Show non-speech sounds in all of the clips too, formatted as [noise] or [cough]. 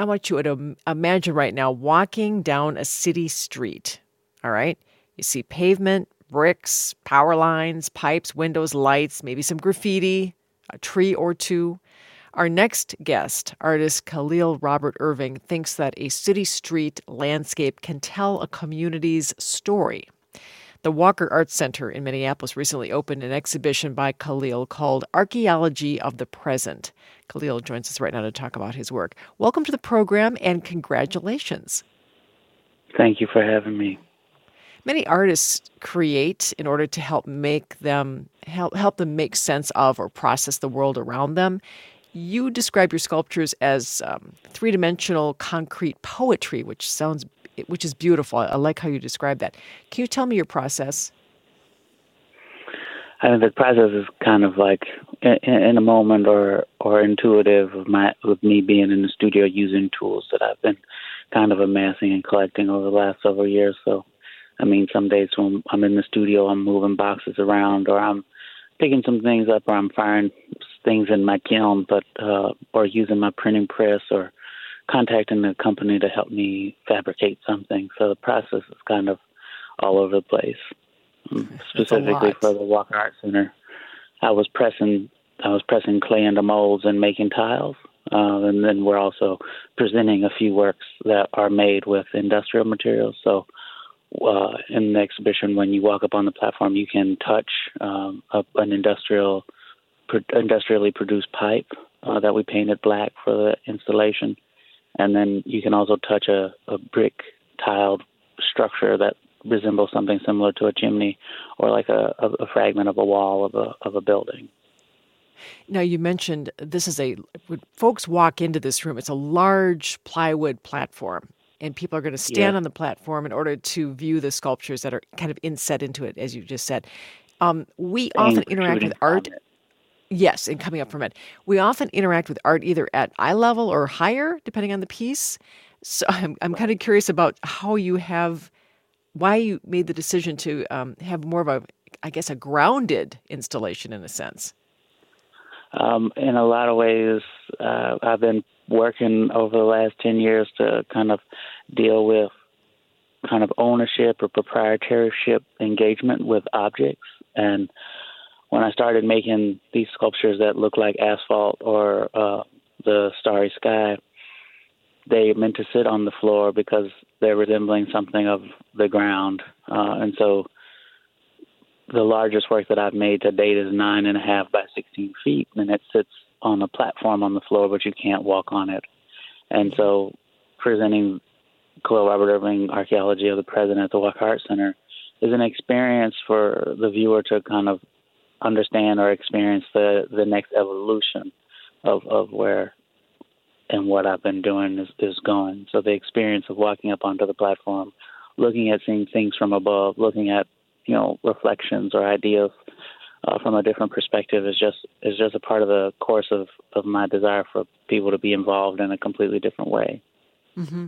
I want you to imagine right now walking down a city street. All right. You see pavement, bricks, power lines, pipes, windows, lights, maybe some graffiti, a tree or two. Our next guest, artist Khalil Robert Irving, thinks that a city street landscape can tell a community's story. The Walker Arts Center in Minneapolis recently opened an exhibition by Khalil called Archaeology of the Present. Khalil joins us right now to talk about his work. Welcome to the program and congratulations. Thank you for having me. Many artists create in order to help make them help help them make sense of or process the world around them. You describe your sculptures as um, three-dimensional concrete poetry, which sounds which is beautiful. I like how you describe that. Can you tell me your process? I mean, the process is kind of like in, a moment or or intuitive of my with me being in the studio using tools that I've been kind of amassing and collecting over the last several years. So, I mean, some days when I'm in the studio, I'm moving boxes around, or I'm picking some things up, or I'm firing things in my kiln, but uh, or using my printing press, or contacting a company to help me fabricate something. So the process is kind of all over the place. Um, specifically for the Walker Art Center, I was pressing I was pressing clay into molds and making tiles, uh, and then we're also presenting a few works that are made with industrial materials. So. Uh, in the exhibition, when you walk up on the platform, you can touch um, a, an industrial, pro- industrially produced pipe uh, that we painted black for the installation and then you can also touch a, a brick tiled structure that resembles something similar to a chimney or like a, a, fragment of a wall of a of a building. Now you mentioned this is a when folks walk into this room, it's a large plywood platform. And people are going to stand yeah. on the platform in order to view the sculptures that are kind of inset into it, as you just said. Um, we often interact with art. Yes, and coming up from it. We often interact with art either at eye level or higher, depending on the piece. So [laughs] I'm, I'm kind of curious about how you have, why you made the decision to um, have more of a, I guess, a grounded installation in a sense. Um, in a lot of ways, uh, I've been working over the last 10 years to kind of deal with kind of ownership or proprietorship engagement with objects. And when I started making these sculptures that look like asphalt or uh, the starry sky, they meant to sit on the floor because they're resembling something of the ground. Uh, and so the largest work that I've made to date is nine and a half by 16 feet, and it sits on a platform on the floor, but you can't walk on it. And so presenting Khalil Robert Irving Archaeology of the Present at the Walker Art Center is an experience for the viewer to kind of understand or experience the the next evolution of of where and what I've been doing is, is going. So the experience of walking up onto the platform, looking at seeing things from above, looking at you know reflections or ideas uh, from a different perspective is just is just a part of the course of of my desire for people to be involved in a completely different way. Mm-hmm.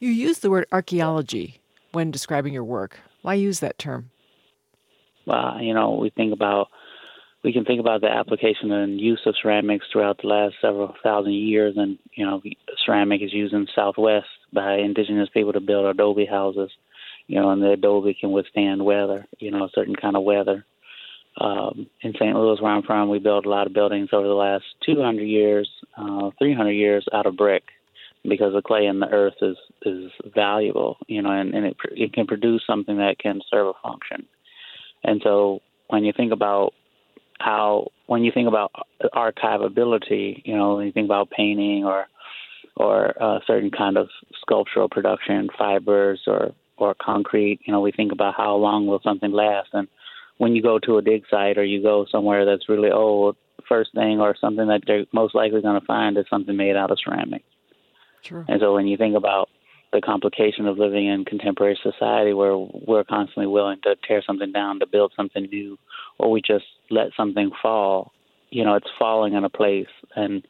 You use the word archaeology when describing your work. Why use that term? Well, you know, we think about we can think about the application and use of ceramics throughout the last several thousand years. And, you know, ceramic is used in Southwest by indigenous people to build adobe houses, you know, and the adobe can withstand weather, you know, a certain kind of weather. Um, in St. Louis, where I'm from, we built a lot of buildings over the last 200 years, uh, 300 years out of brick because the clay in the earth is is valuable, you know, and, and it it can produce something that can serve a function. And so when you think about how when you think about archivability, you know, when you think about painting or or a certain kind of sculptural production, fibers or or concrete, you know, we think about how long will something last. And when you go to a dig site or you go somewhere that's really old, first thing or something that they're most likely going to find is something made out of ceramic. Sure. And so when you think about the complication of living in contemporary society where we're constantly willing to tear something down to build something new or we just let something fall. You know it's falling in a place. And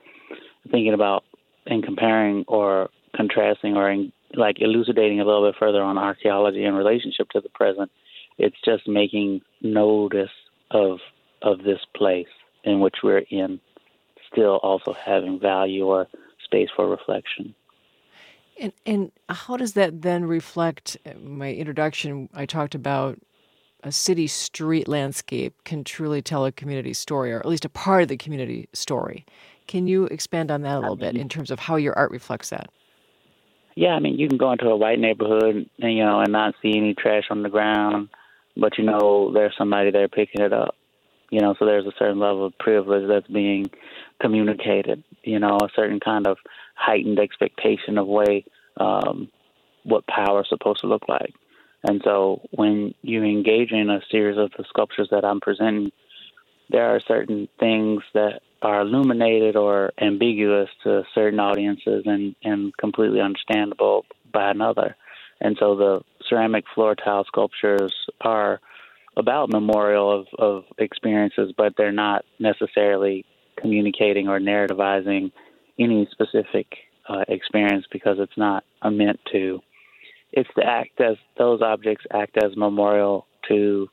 thinking about and comparing or contrasting or in, like elucidating a little bit further on archaeology in relationship to the present it's just making notice of of this place in which we're in still also having value or space for reflection And and how does that then reflect uh, my introduction? I talked about a city street landscape can truly tell a community story, or at least a part of the community story. Can you expand on that a little bit mm-hmm. in terms of how your art reflects that? Yeah, I mean, you can go into a white neighborhood and you know and not see any trash on the ground, but you know there's somebody there picking it up. You know, so there's a certain level of privilege that's being communicated. You know, a certain kind of heightened expectation of way um, what power is supposed to look like. And so when you engage in a series of the sculptures that I'm presenting, there are certain things that are illuminated or ambiguous to certain audiences and, and completely understandable by another. And so the ceramic floor tile sculptures are about memorial of, of experiences, but they're not necessarily communicating or narrativizing any specific uh, experience because it's not a meant to. It's to act as those objects act as memorial to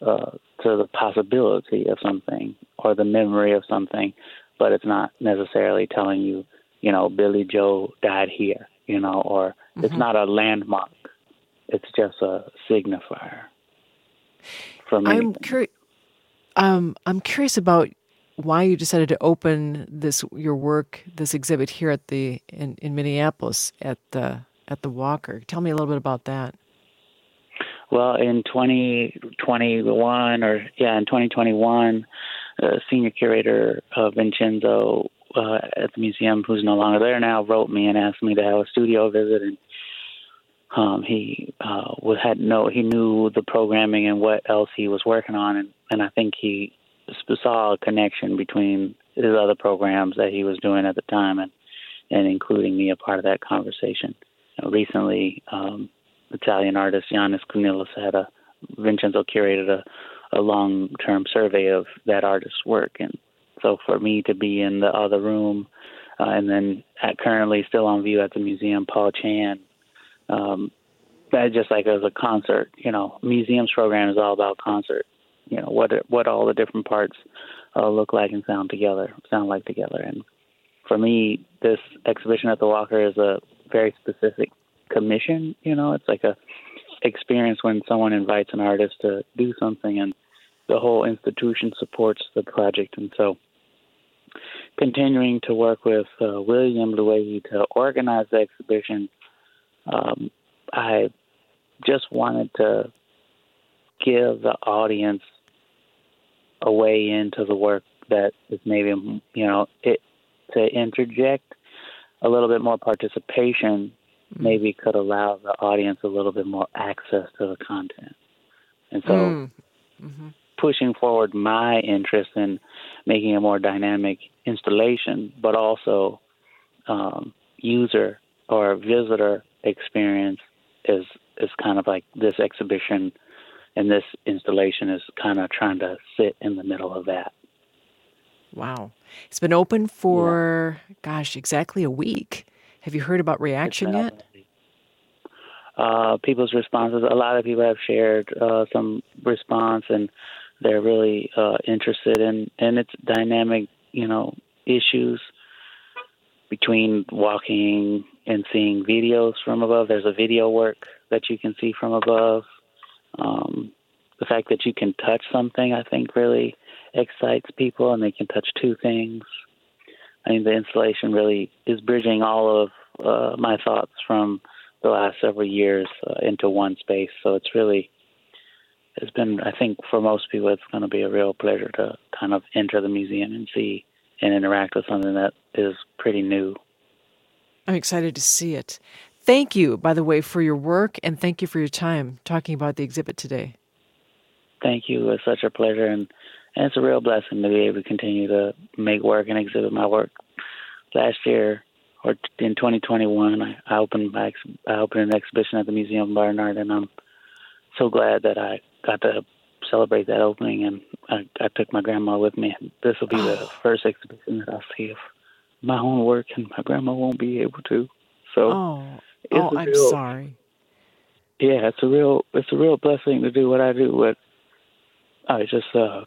uh, to the possibility of something or the memory of something, but it's not necessarily telling you, you know, Billy Joe died here, you know, or mm-hmm. it's not a landmark. It's just a signifier. For me, I'm curious. Um, I'm curious about why you decided to open this your work, this exhibit here at the in, in Minneapolis at the at the Walker. Tell me a little bit about that. Well, in 2021, or yeah, in 2021, uh, senior curator uh, Vincenzo uh, at the museum, who's no longer there now, wrote me and asked me to have a studio visit, and um, he uh, had no, he knew the programming and what else he was working on, and, and I think he saw a connection between his other programs that he was doing at the time, and and including me a part of that conversation. Recently, um, Italian artist Jannis Kounellis had a Vincenzo curated a, a long term survey of that artist's work, and so for me to be in the other room, uh, and then at, currently still on view at the museum, Paul Chan. Um, that just like as a concert, you know, museums program is all about concert. You know what what all the different parts uh, look like and sound together, sound like together. And for me, this exhibition at the Walker is a very specific commission. You know, it's like a experience when someone invites an artist to do something, and the whole institution supports the project. And so, continuing to work with uh, William Luege to organize the exhibition, um, I just wanted to give the audience a way into the work that is maybe you know it to interject a little bit more participation mm. maybe could allow the audience a little bit more access to the content. And so mm. mm-hmm. pushing forward my interest in making a more dynamic installation, but also um, user or visitor experience is is kind of like this exhibition and this installation is kind of trying to sit in the middle of that. Wow. It's been open for, yeah. gosh, exactly a week. Have you heard about reaction yet? Uh, people's responses. A lot of people have shared uh, some response, and they're really uh, interested in and its dynamic, you know, issues between walking and seeing videos from above. There's a video work that you can see from above. Um, the fact that you can touch something, I think, really excites people, and they can touch two things. I mean, the installation really is bridging all of uh, my thoughts from the last several years uh, into one space. So it's really, it's been, I think, for most people, it's going to be a real pleasure to kind of enter the museum and see and interact with something that is pretty new. I'm excited to see it. Thank you, by the way, for your work and thank you for your time talking about the exhibit today. Thank you. It's such a pleasure and, and it's a real blessing to be able to continue to make work and exhibit my work. Last year, or in 2021, I, I opened my, I opened an exhibition at the Museum of Modern Art, and I'm so glad that I got to celebrate that opening, and I, I took my grandma with me. This will be oh. the [sighs] first exhibition that I'll see of my own work, and my grandma won't be able to. So, oh, oh I'm real, sorry. Yeah, it's a real, it's a real blessing to do what I do. But I just, uh,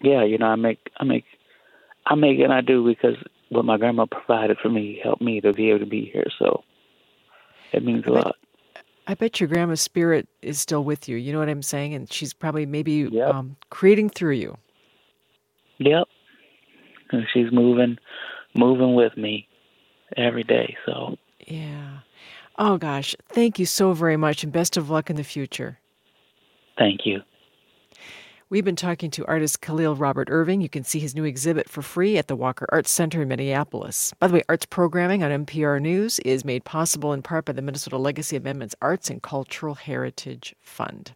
yeah, you know, I make, I make, I make, and I do because what my grandma provided for me helped me to be able to be here. So it means a bet, lot. I bet your grandma's spirit is still with you. You know what I'm saying? And she's probably maybe yep. um, creating through you. Yep. And she's moving, moving with me every day. So. Yeah. Oh gosh, thank you so very much, and best of luck in the future. Thank you. We've been talking to artist Khalil Robert Irving. You can see his new exhibit for free at the Walker Arts Center in Minneapolis. By the way, arts programming on NPR News is made possible in part by the Minnesota Legacy Amendments Arts and Cultural Heritage Fund.